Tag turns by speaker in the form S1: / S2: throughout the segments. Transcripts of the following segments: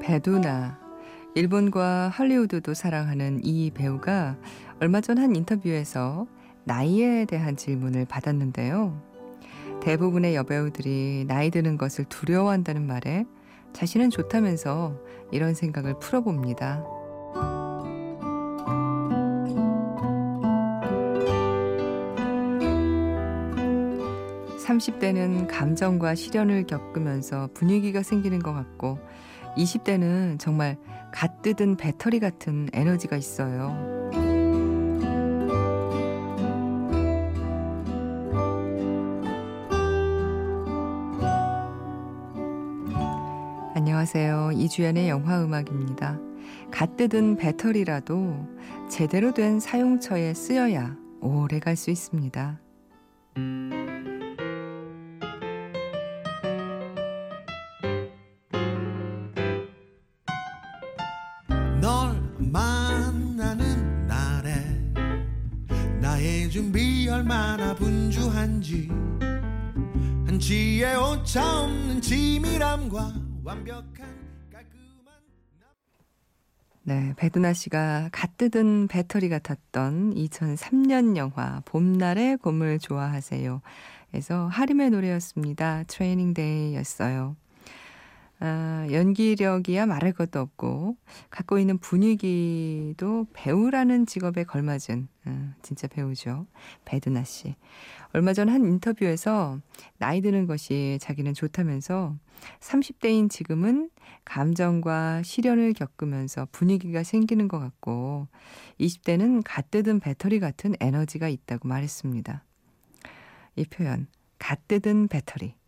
S1: 배두나 일본과 할리우드도 사랑하는 이 배우가 얼마 전 한 인터뷰에서 나이에 대한 질문을 받았는데요. 대부분의 여배우들이 나이 드는 것을 두려워한다는 말에 자신은 좋다면서 이런 생각을 풀어봅니다. 30대는 감정과 시련을 겪으면서 분위기가 생기는 것 같고 20대는 정말 갓 뜯은 배터리 같은 에너지가 있어요. 안녕하세요. 이주연의 영화 음악입니다. 갓 뜯은 배터리라도 제대로 된 사용처에 쓰여야 오래 갈 수 있습니다. 분주한지 한치의 오차 없는 치밀함과 완벽한 깔끔한 네, 배두나 씨가 갓 뜯은 배터리 같았던 2003년 영화 봄날의 곰을 좋아하세요. 에서 하림의 노래였습니다. Training Day였어요. 아, 연기력이야 말할 것도 없고 갖고 있는 분위기도 배우라는 직업에 걸맞은 음, 진짜 배우죠. 배드나 씨. 얼마 전 한 인터뷰에서 나이 드는 것이 자기는 좋다면서 30대인 지금은 감정과 시련을 겪으면서 분위기가 생기는 것 같고 20대는 갓 뜯은 배터리 같은 에너지가 있다고 말했습니다. 이 표현, 갓 뜯은 배터리.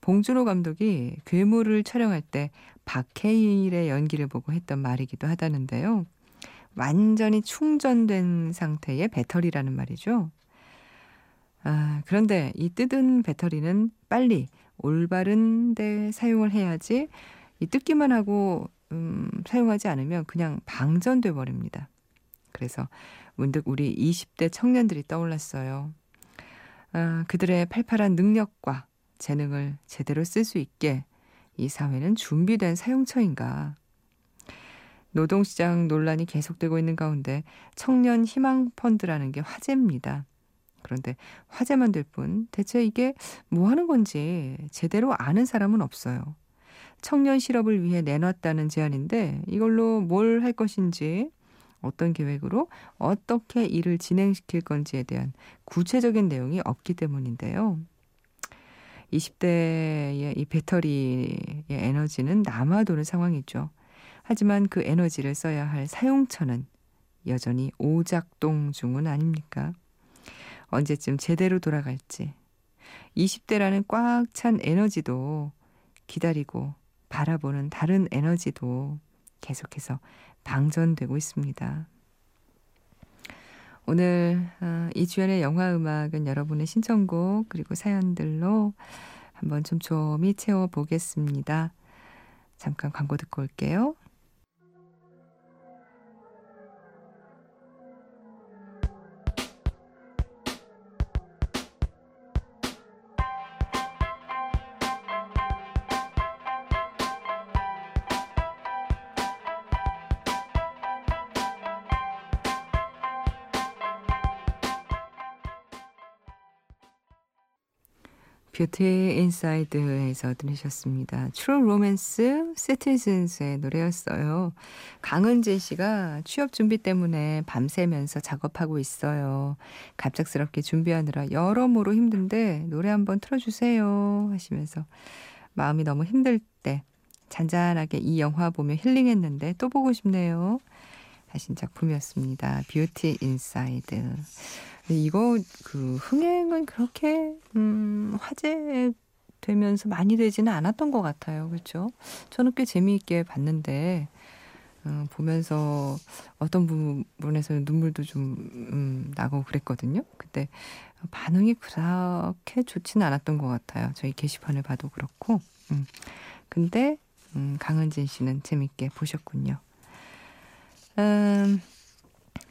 S1: 봉준호 감독이 괴물을 촬영할 때 박해일의 연기를 보고 했던 말이기도 하다는데요. 완전히 충전된 상태의 배터리라는 말이죠. 아, 그런데 이 뜯은 배터리는 빨리 올바른 데 사용을 해야지 이 뜯기만 하고 음, 사용하지 않으면 그냥 방전돼 버립니다. 그래서 문득 우리 20대 청년들이 떠올랐어요. 아, 그들의 팔팔한 능력과 재능을 제대로 쓸 수 있게 이 사회는 준비된 사용처인가. 노동시장 논란이 계속되고 있는 가운데 청년 희망 펀드라는 게 화제입니다. 그런데 화제만 될 뿐 대체 이게 뭐 하는 건지 제대로 아는 사람은 없어요. 청년 실업을 위해 내놨다는 제안인데 이걸로 뭘 할 것인지 어떤 계획으로 어떻게 일을 진행시킬 건지에 대한 구체적인 내용이 없기 때문인데요. 20대의 이 배터리의 에너지는 남아도는 상황이죠. 하지만 그 에너지를 써야 할 사용처는 여전히 오작동 중은 아닙니까? 언제쯤 제대로 돌아갈지. 20대라는 꽉 찬 에너지도 기다리고 바라보는 다른 에너지도 계속해서 방전되고 있습니다. 오늘 어, 이주연의 영화 음악은 여러분의 신청곡 그리고 사연들로 한번 촘촘히 채워보겠습니다. 잠깐 광고 듣고 올게요. 뷰티 인사이드에서 들으셨습니다. True Romance Citizens의 노래였어요. 강은재 씨가 취업 준비 때문에 밤새면서 작업하고 있어요. 갑작스럽게 준비하느라 여러모로 힘든데 노래 한번 틀어주세요 하시면서 마음이 너무 힘들 때 잔잔하게 이 영화 보며 힐링했는데 또 보고 싶네요. 하신 작품이었습니다. 뷰티 인사이드. 이거 그 흥행은 그렇게 음 화제 되면서 많이 되지는 않았던 것 같아요. 그렇죠? 저는 꽤 재미있게 봤는데 음, 보면서 어떤 부분에서 눈물도 좀 음, 나고 그랬거든요. 그때 반응이 그렇게 좋지는 않았던 것 같아요. 저희 게시판을 봐도 그렇고. 음. 근데 음, 강은진 씨는 재밌게 보셨군요. 음,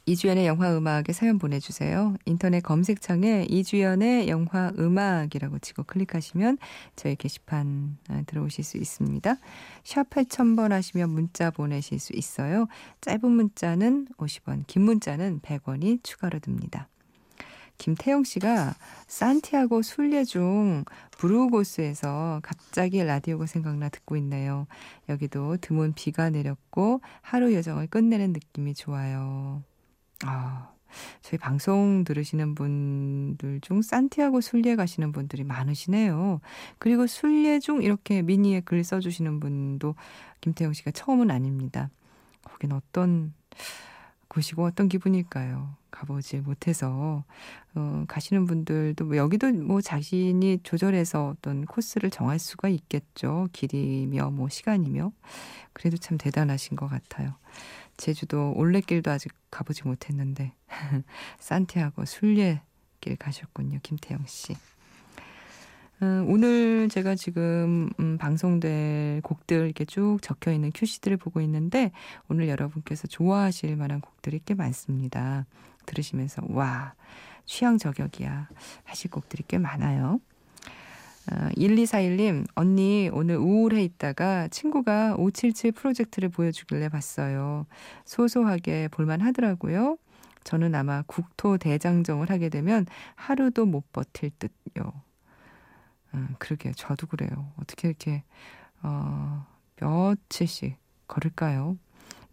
S1: 이주연의 영화 음악에 사연 보내주세요. 인터넷 검색창에 이주연의 영화 음악이라고 치고 클릭하시면 저희 게시판 아, 들어오실 수 있습니다. 샵 8000번 하시면 문자 보내실 수 있어요. 짧은 문자는 50원, 긴 문자는 100원이 추가로 듭니다. 김태영 씨가 산티아고 순례 중 브루고스에서 갑자기 라디오가 생각나 듣고 있네요. 여기도 드문 비가 내렸고 하루 여정을 끝내는 느낌이 좋아요. 아, 저희 방송 들으시는 분들 중 산티아고 순례 가시는 분들이 많으시네요. 그리고 순례 중 이렇게 미니에 글 써주시는 분도 김태영 씨가 처음은 아닙니다. 거긴 어떤 곳이고 어떤 기분일까요? 가보지 못해서 어, 가시는 분들도 뭐 여기도 뭐 자신이 조절해서 어떤 코스를 정할 수가 있겠죠. 길이며 뭐 시간이며 그래도 참 대단하신 것 같아요. 제주도 올레길도 아직 가보지 못했는데 산티아고 순례길 가셨군요. 김태영 씨. 음, 오늘 제가 지금 음, 방송될 곡들 이렇게 쭉 적혀 있는 큐시들을 보고 있는데 오늘 여러분께서 좋아하실 만한 곡들이 꽤 많습니다. 들으시면서 와 취향 저격이야 하실 곡들이 꽤 많아요. 1241님, 어, 언니, 오늘 우울해 있다가 친구가 577 프로젝트를 보여주길래 봤어요. 소소하게 볼만 하더라고요. 저는 아마 국토 대장정을 하게 되면 하루도 못 버틸 듯요. 음, 그러게, 저도 그래요. 어떻게 이렇게, 어, 며칠씩 걸을까요?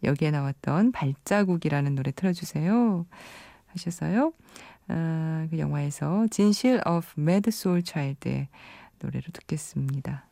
S1: 여기에 나왔던 발자국이라는 노래 틀어주세요. 하셨어요? 아, 그 영화에서 진실 of Mad Soul Child의 노래로 듣겠습니다.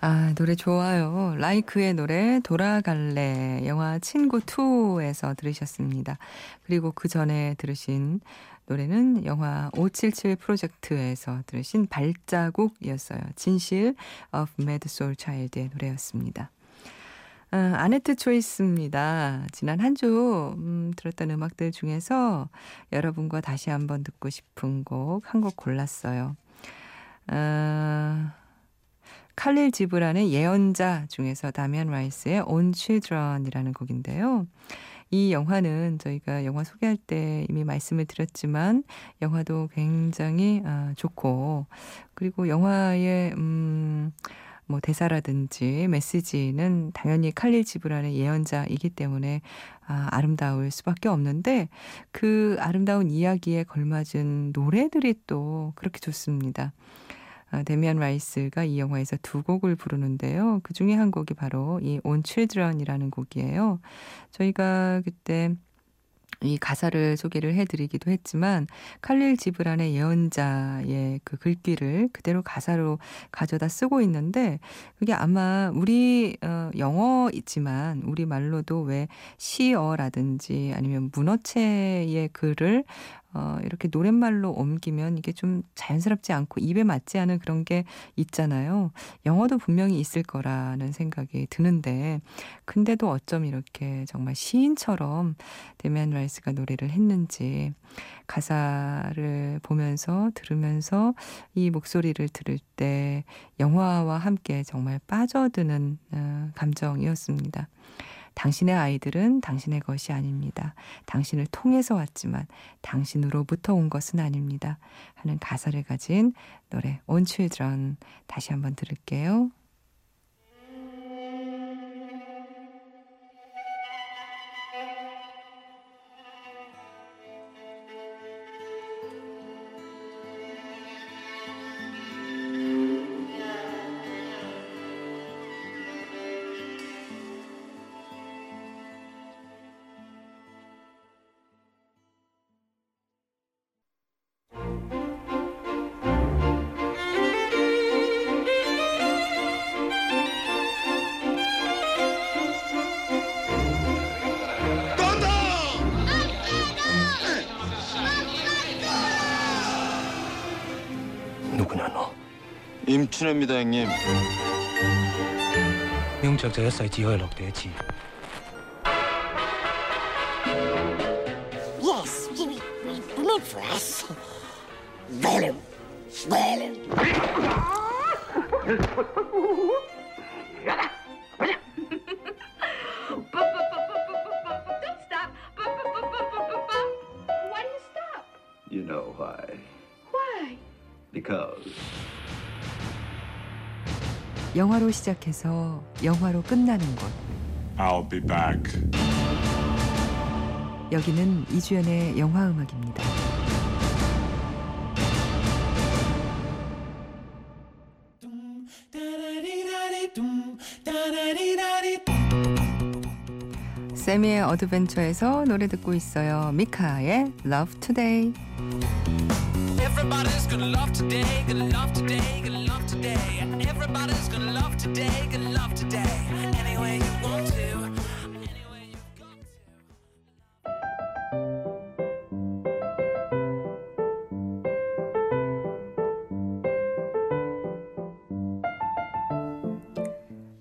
S1: 아, 노래 좋아요. 라이크의 노래 돌아갈래 영화 친구 2에서 들으셨습니다. 그리고 그 전에 들으신 노래는 영화 577 프로젝트에서 들으신 발자국이었어요. 진실 of Mad Soul Child의 노래였습니다. 아, 아네트 초이스입니다. 지난 한주 음, 들었던 음악들 중에서 여러분과 다시 한번 듣고 싶은 곡 한 곡 골랐어요. 아, 칼릴 지브란의 예언자 중에서 다미안 라이스의 On Children이라는 곡인데요. 이 영화는 저희가 영화 소개할 때 이미 말씀을 드렸지만 영화도 굉장히 아, 좋고 그리고 영화의 음, 뭐 대사라든지 메시지는 당연히 칼릴 지브란의 예언자이기 때문에 아, 아름다울 수밖에 없는데 그 아름다운 이야기에 걸맞은 노래들이 또 그렇게 좋습니다. 아, 데미안 라이스가 이 영화에서 두 곡을 부르는데요. 그 중에 한 곡이 바로 이 On Children이라는 곡이에요. 저희가 그때 이 가사를 소개를 해드리기도 했지만 칼릴 지브란의 예언자의 그 글귀를 그대로 가사로 가져다 쓰고 있는데 그게 아마 우리 어, 영어있지만 우리 말로도 왜 시어라든지 아니면 문어체의 글을 어, 이렇게 노랫말로 옮기면 이게 좀 자연스럽지 않고 입에 맞지 않은 그런 게 있잖아요. 영어도 분명히 있을 거라는 생각이 드는데, 근데도 어쩜 이렇게 정말 시인처럼 데미안 라이스가 노래를 했는지, 가사를 보면서 들으면서 이 목소리를 들을 때 영화와 함께 정말 빠져드는 어, 감정이었습니다. 당신의 아이들은 당신의 것이 아닙니다. 당신을 통해서 왔지만 당신으로부터 온 것은 아닙니다. 하는 가사를 가진 노래 On Children 다시 한번 들을게요.
S2: 임춘혜입니다, 형님.
S3: 用着就一世只可以落地一次。
S4: Yes, we, we, we made for us. Well, well.
S1: 영화로 시작해서 영화로 끝나는 곳.
S5: I'll be back.
S1: 여기는 이주연의 영화 음악입니다. 세미의 어드벤처에서 노래 듣고 있어요. 미카의 Love Today.
S6: Everybody's gonna love today, gonna love today, gonna love today. Everybody's gonna love today, gonna love today. Any way you want to, any way you've got to.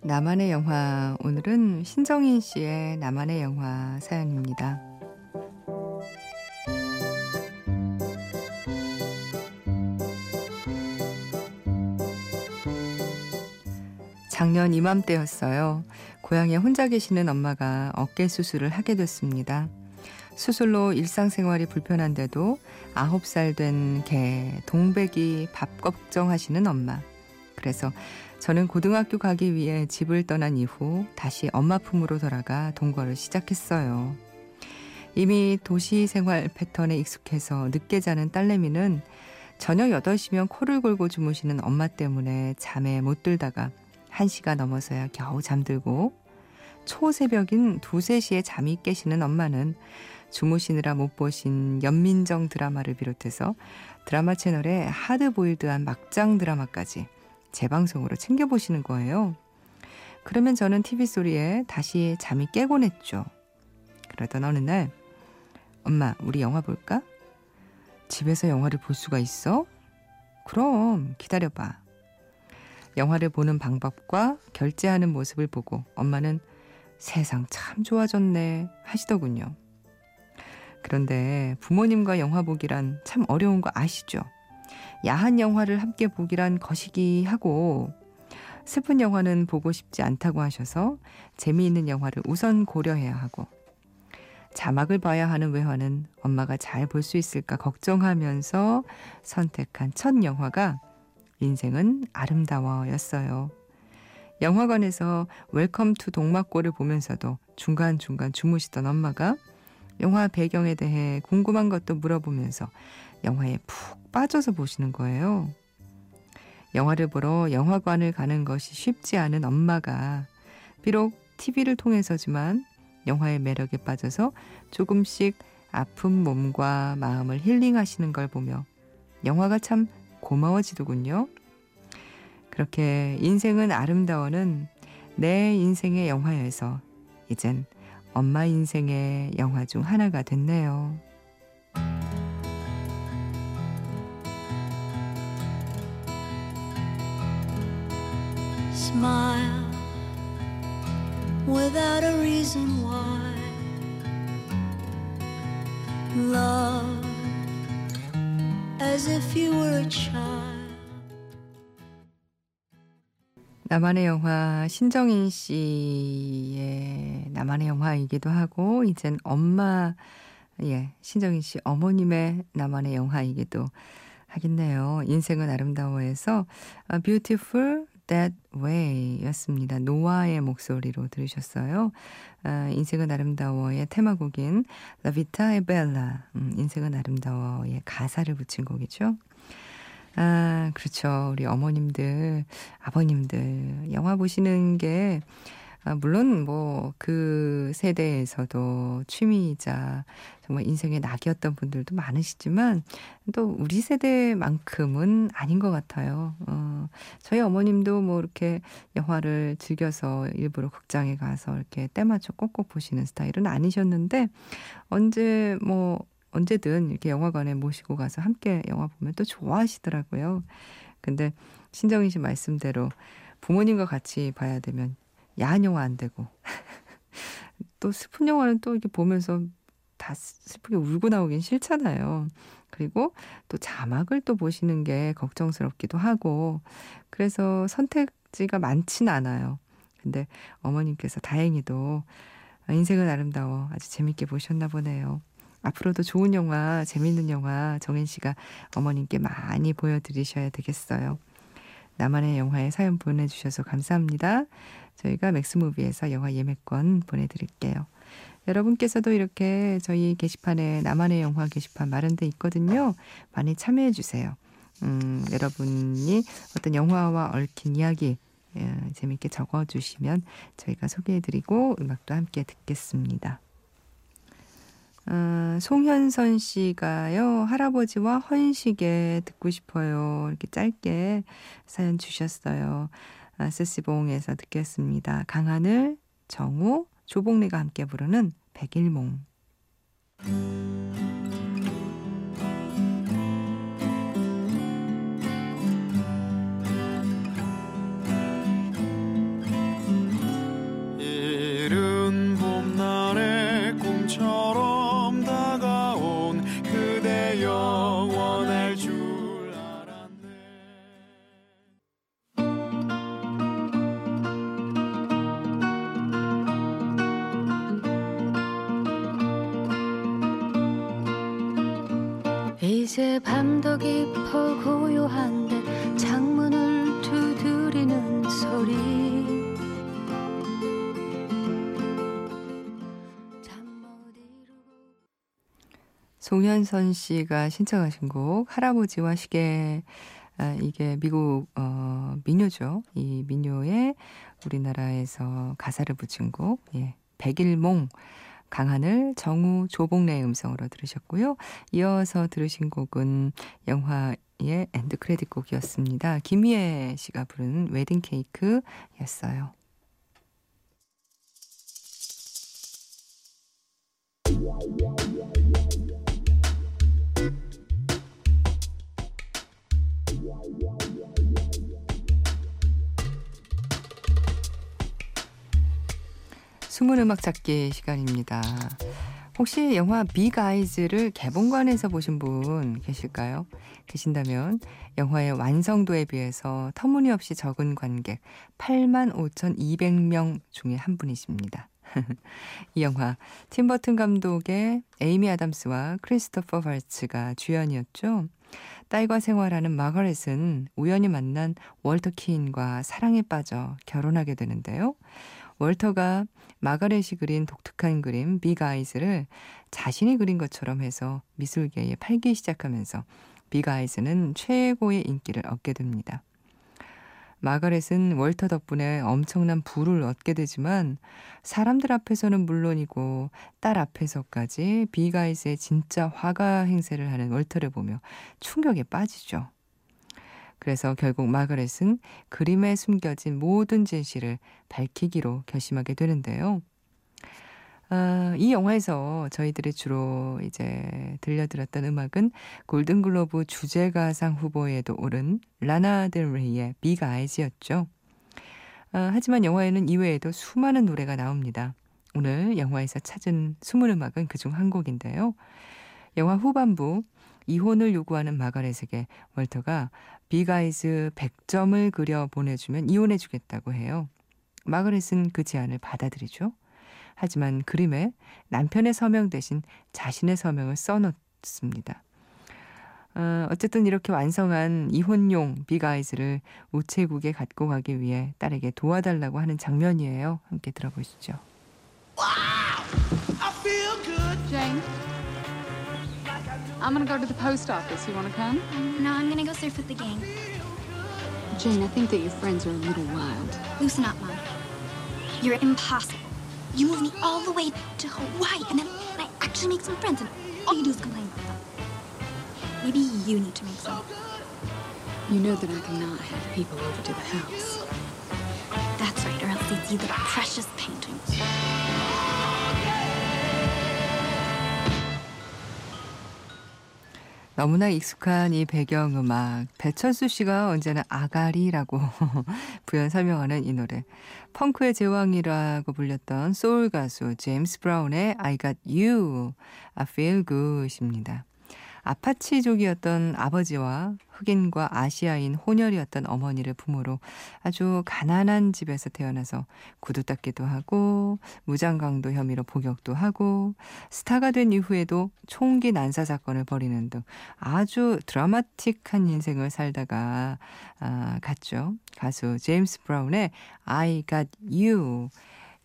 S1: 나만의 영화 오늘은 신정인 씨의 나만의 영화 사연입니다. 작년 이맘때였어요. 고향에 혼자 계시는 엄마가 어깨 수술을 하게 됐습니다. 수술로 일상생활이 불편한데도 9살 된 개, 동백이 밥 걱정하시는 엄마. 그래서 저는 고등학교 가기 위해 집을 떠난 이후 다시 엄마 품으로 돌아가 동거를 시작했어요. 이미 도시 생활 패턴에 익숙해서 늦게 자는 딸내미는 저녁 8시면 코를 골고 주무시는 엄마 때문에 잠에 못 들다가 1시가 넘어서야 겨우 잠들고 초새벽인 2, 3시에 잠이 깨시는 엄마는 주무시느라 못 보신 연민정 드라마를 비롯해서 드라마 채널에 하드보일드한 막장 드라마까지 재방송으로 챙겨보시는 거예요. 그러면 저는 TV 소리에 다시 잠이 깨곤 했죠. 그러던 어느 날, 엄마, 우리 영화 볼까? 집에서 영화를 볼 수가 있어? 그럼 기다려봐. 영화를 보는 방법과 결제하는 모습을 보고 엄마는 세상 참 좋아졌네 하시더군요. 그런데 부모님과 영화 보기란 참 어려운 거 아시죠? 야한 영화를 함께 보기란 거시기 하고 슬픈 영화는 보고 싶지 않다고 하셔서 재미있는 영화를 우선 고려해야 하고 자막을 봐야 하는 외화는 엄마가 잘 볼 수 있을까 걱정하면서 선택한 첫 영화가 인생은 아름다워였어요. 영화관에서 웰컴 투 동막골을 보면서도 중간중간 주무시던 엄마가 영화 배경에 대해 궁금한 것도 물어보면서 영화에 푹 빠져서 보시는 거예요. 영화를 보러 영화관을 가는 것이 쉽지 않은 엄마가 비록 TV를 통해서지만 영화의 매력에 빠져서 조금씩 아픈 몸과 마음을 힐링하시는 걸 보며 영화가 참 고마워지더군요. 그렇게 인생은 아름다워는 내 인생의 영화에서 이젠 엄마 인생의 영화 중 하나가 됐네요.
S7: Smile without a reason why. Love as if you were a child.
S1: 나만의 영화 신정인 씨의 나만의 영화이기도 하고 이젠 엄마 예 신정인 씨 어머님의 나만의 영화이기도 하겠네요. 인생은 아름다워에서 아, Beautiful That Way였습니다. 노아의 목소리로 들으셨어요. 아, 인생은 아름다워의 테마곡인 La Vita e Bella 음, 인생은 아름다워의 가사를 붙인 곡이죠. 아, 그렇죠. 우리 어머님들, 아버님들, 영화 보시는 게, 아, 물론 뭐, 그 세대에서도 취미이자 정말 인생의 낙이었던 분들도 많으시지만, 또 우리 세대만큼은 아닌 것 같아요. 어, 저희 어머님도 뭐 이렇게 영화를 즐겨서 일부러 극장에 가서 이렇게 때맞춰 꼭꼭 보시는 스타일은 아니셨는데, 언제 뭐, 언제든 이렇게 영화관에 모시고 가서 함께 영화 보면 또 좋아하시더라고요. 근데 신정희 씨 말씀대로 부모님과 같이 봐야 되면 야한 영화 안 되고 또 슬픈 영화는 또 이렇게 보면서 다 슬프게 울고 나오긴 싫잖아요. 그리고 또 자막을 또 보시는 게 걱정스럽기도 하고 그래서 선택지가 많진 않아요. 근데 어머님께서 다행히도 인생은 아름다워 아주 재밌게 보셨나 보네요. 앞으로도 좋은 영화, 재밌는 영화 정인 씨가 어머님께 많이 보여드리셔야 되겠어요. 나만의 영화에 사연 보내주셔서 감사합니다. 저희가 맥스무비에서 영화 예매권 보내드릴게요. 여러분께서도 이렇게 저희 게시판에 나만의 영화 게시판 마련돼 있거든요. 많이 참여해 주세요. 음, 여러분이 어떤 영화와 얽힌 이야기 예, 재밌게 적어주시면 저희가 소개해드리고 음악도 함께 듣겠습니다. 어, 송현선 씨가요, 할아버지와 헌시계 듣고 싶어요. 이렇게 짧게 사연 주셨어요. 아, 스시봉에서 듣겠습니다. 강하늘, 정우, 조복래가 함께 부르는 백일몽.
S7: 밤도 깊어 고요한데 창문을 두드리는 소리
S1: 송현선 씨가 신청하신 곡 할아버지와 시계 아, 이게 미국 어, 민요죠. 이 민요에 우리나라에서 가사를 붙인 곡 예. 백일몽 강하늘 정우 조복래의 음성으로 들으셨고요. 이어서 들으신 곡은 영화의 엔드 크레딧 곡이었습니다. 김희애 씨가 부른 웨딩 케이크였어요. 숨은 음악 찾기 시간입니다. 혹시 영화 빅 아이즈를 개봉관에서 보신 분 계실까요? 계신다면 영화의 완성도에 비해서 터무니없이 적은 관객 8만 5,200명 중에 한 분이십니다. 이 영화 팀버튼 감독의 에이미 아담스와 크리스토퍼 발츠가 주연이었죠. 딸과 생활하는 마거렛은 우연히 만난 월터 키인과 사랑에 빠져 결혼하게 되는데요. 월터가 마가렛이 그린 독특한 그림 빅 아이즈를 자신이 그린 것처럼 해서 미술계에 팔기 시작하면서 빅 아이즈는 최고의 인기를 얻게 됩니다. 마가렛은 월터 덕분에 엄청난 부를 얻게 되지만 사람들 앞에서는 물론이고 딸 앞에서까지 빅 아이즈의 진짜 화가 행세를 하는 월터를 보며 충격에 빠지죠. 그래서 결국 마가렛은 그림에 숨겨진 모든 진실을 밝히기로 결심하게 되는데요. 아, 이 영화에서 저희들이 주로 이제 들려드렸던 음악은 골든글로브 주제가상 후보에도 오른 라나 델 레이의 빅 아이즈였죠. 아, 하지만 영화에는 이외에도 수많은 노래가 나옵니다. 오늘 영화에서 찾은 숨은 음악은 그중 한 곡인데요. 영화 후반부 이혼을 요구하는 마가렛에게 월터가 빅아이즈 100점을 그려 보내주면 이혼해주겠다고 해요. 마가렛은 그 제안을 받아들이죠. 하지만 그림에 남편의 서명 대신 자신의 서명을 써놓습니다. 어, 어쨌든 이렇게 완성한 이혼용 빅아이즈를 우체국에 갖고 가기 위해 딸에게 도와달라고 하는 장면이에요. 함께 들어보시죠.
S8: Jane, I'm gonna go to the post office. You wanna come?
S2: No, I'm gonna go surf with the gang.
S8: Jane, I think that your friends are a little wild.
S2: Loosen up, Mom. You're impossible. You move me all the way to Hawaii, and then I actually make some friends, and all you do is complain about them. Maybe you need to make some.
S8: You know that I cannot have people over to the house.
S2: That's right, or else they'd see the precious paintings.
S1: 너무나 익숙한 이 배경음악. 배철수 씨가 언제나 아가리라고 부연 설명하는 이 노래. 펑크의 제왕이라고 불렸던 소울 가수 제임스 브라운의 I Got You, I Feel Good입니다. 아파치족이었던 아버지와 흑인과 아시아인 혼혈이었던 어머니를 부모로 아주 가난한 집에서 태어나서 구두 닦기도 하고 무장강도 혐의로 복역도 하고 스타가 된 이후에도 총기 난사 사건을 벌이는 등 아주 드라마틱한 인생을 살다가 아, 갔죠. 가수 제임스 브라운의 I Got You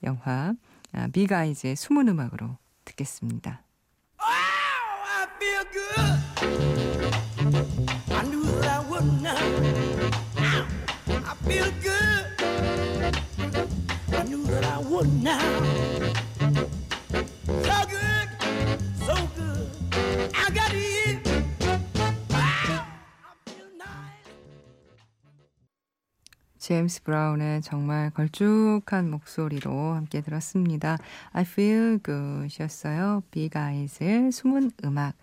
S1: 영화 아, 빅 아이즈의 숨은 음악으로 듣겠습니다.
S6: Feel good. I knew that I would now. I feel good. I knew that I would now. So good, so good. I got you.
S1: 제임스 브라운의 정말 걸쭉한 목소리로 함께 들었습니다. I feel good이었어요. 빅 아이즈의 숨은 음악.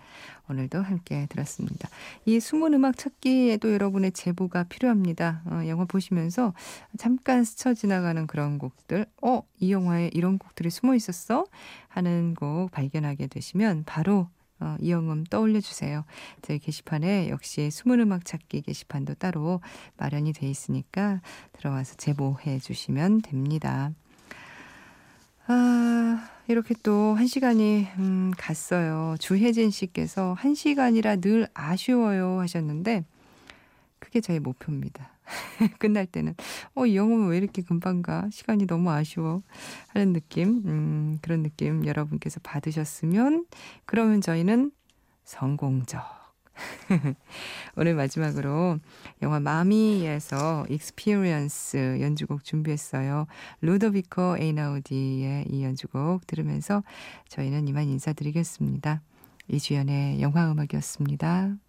S1: 오늘도 함께 들었습니다. 이 숨은 음악 찾기에도 여러분의 제보가 필요합니다. 어, 영화 보시면서 잠깐 스쳐 지나가는 그런 곡들, 어, 이 영화에 이런 곡들이 숨어 있었어? 하는 곡 발견하게 되시면 바로 어, 이영음 떠올려 주세요. 저희 게시판에 역시 숨은 음악 찾기 게시판도 따로 마련이 돼 있으니까 들어와서 제보해 주시면 됩니다. 아, 이렇게 또 한 시간이 음, 갔어요. 주혜진 씨께서 한 시간이라 늘 아쉬워요 하셨는데 그게 저의 목표입니다. 끝날 때는 어, 이 영화는 왜 이렇게 금방 가? 시간이 너무 아쉬워. 하는 느낌. 음, 그런 느낌 여러분께서 받으셨으면 그러면 저희는 성공적. 오늘 마지막으로 영화 마미에서 Experience 연주곡 준비했어요. 루도비코 에이나우디의 이 연주곡 들으면서 저희는 이만 인사드리겠습니다. 이주연의 영화 음악이었습니다.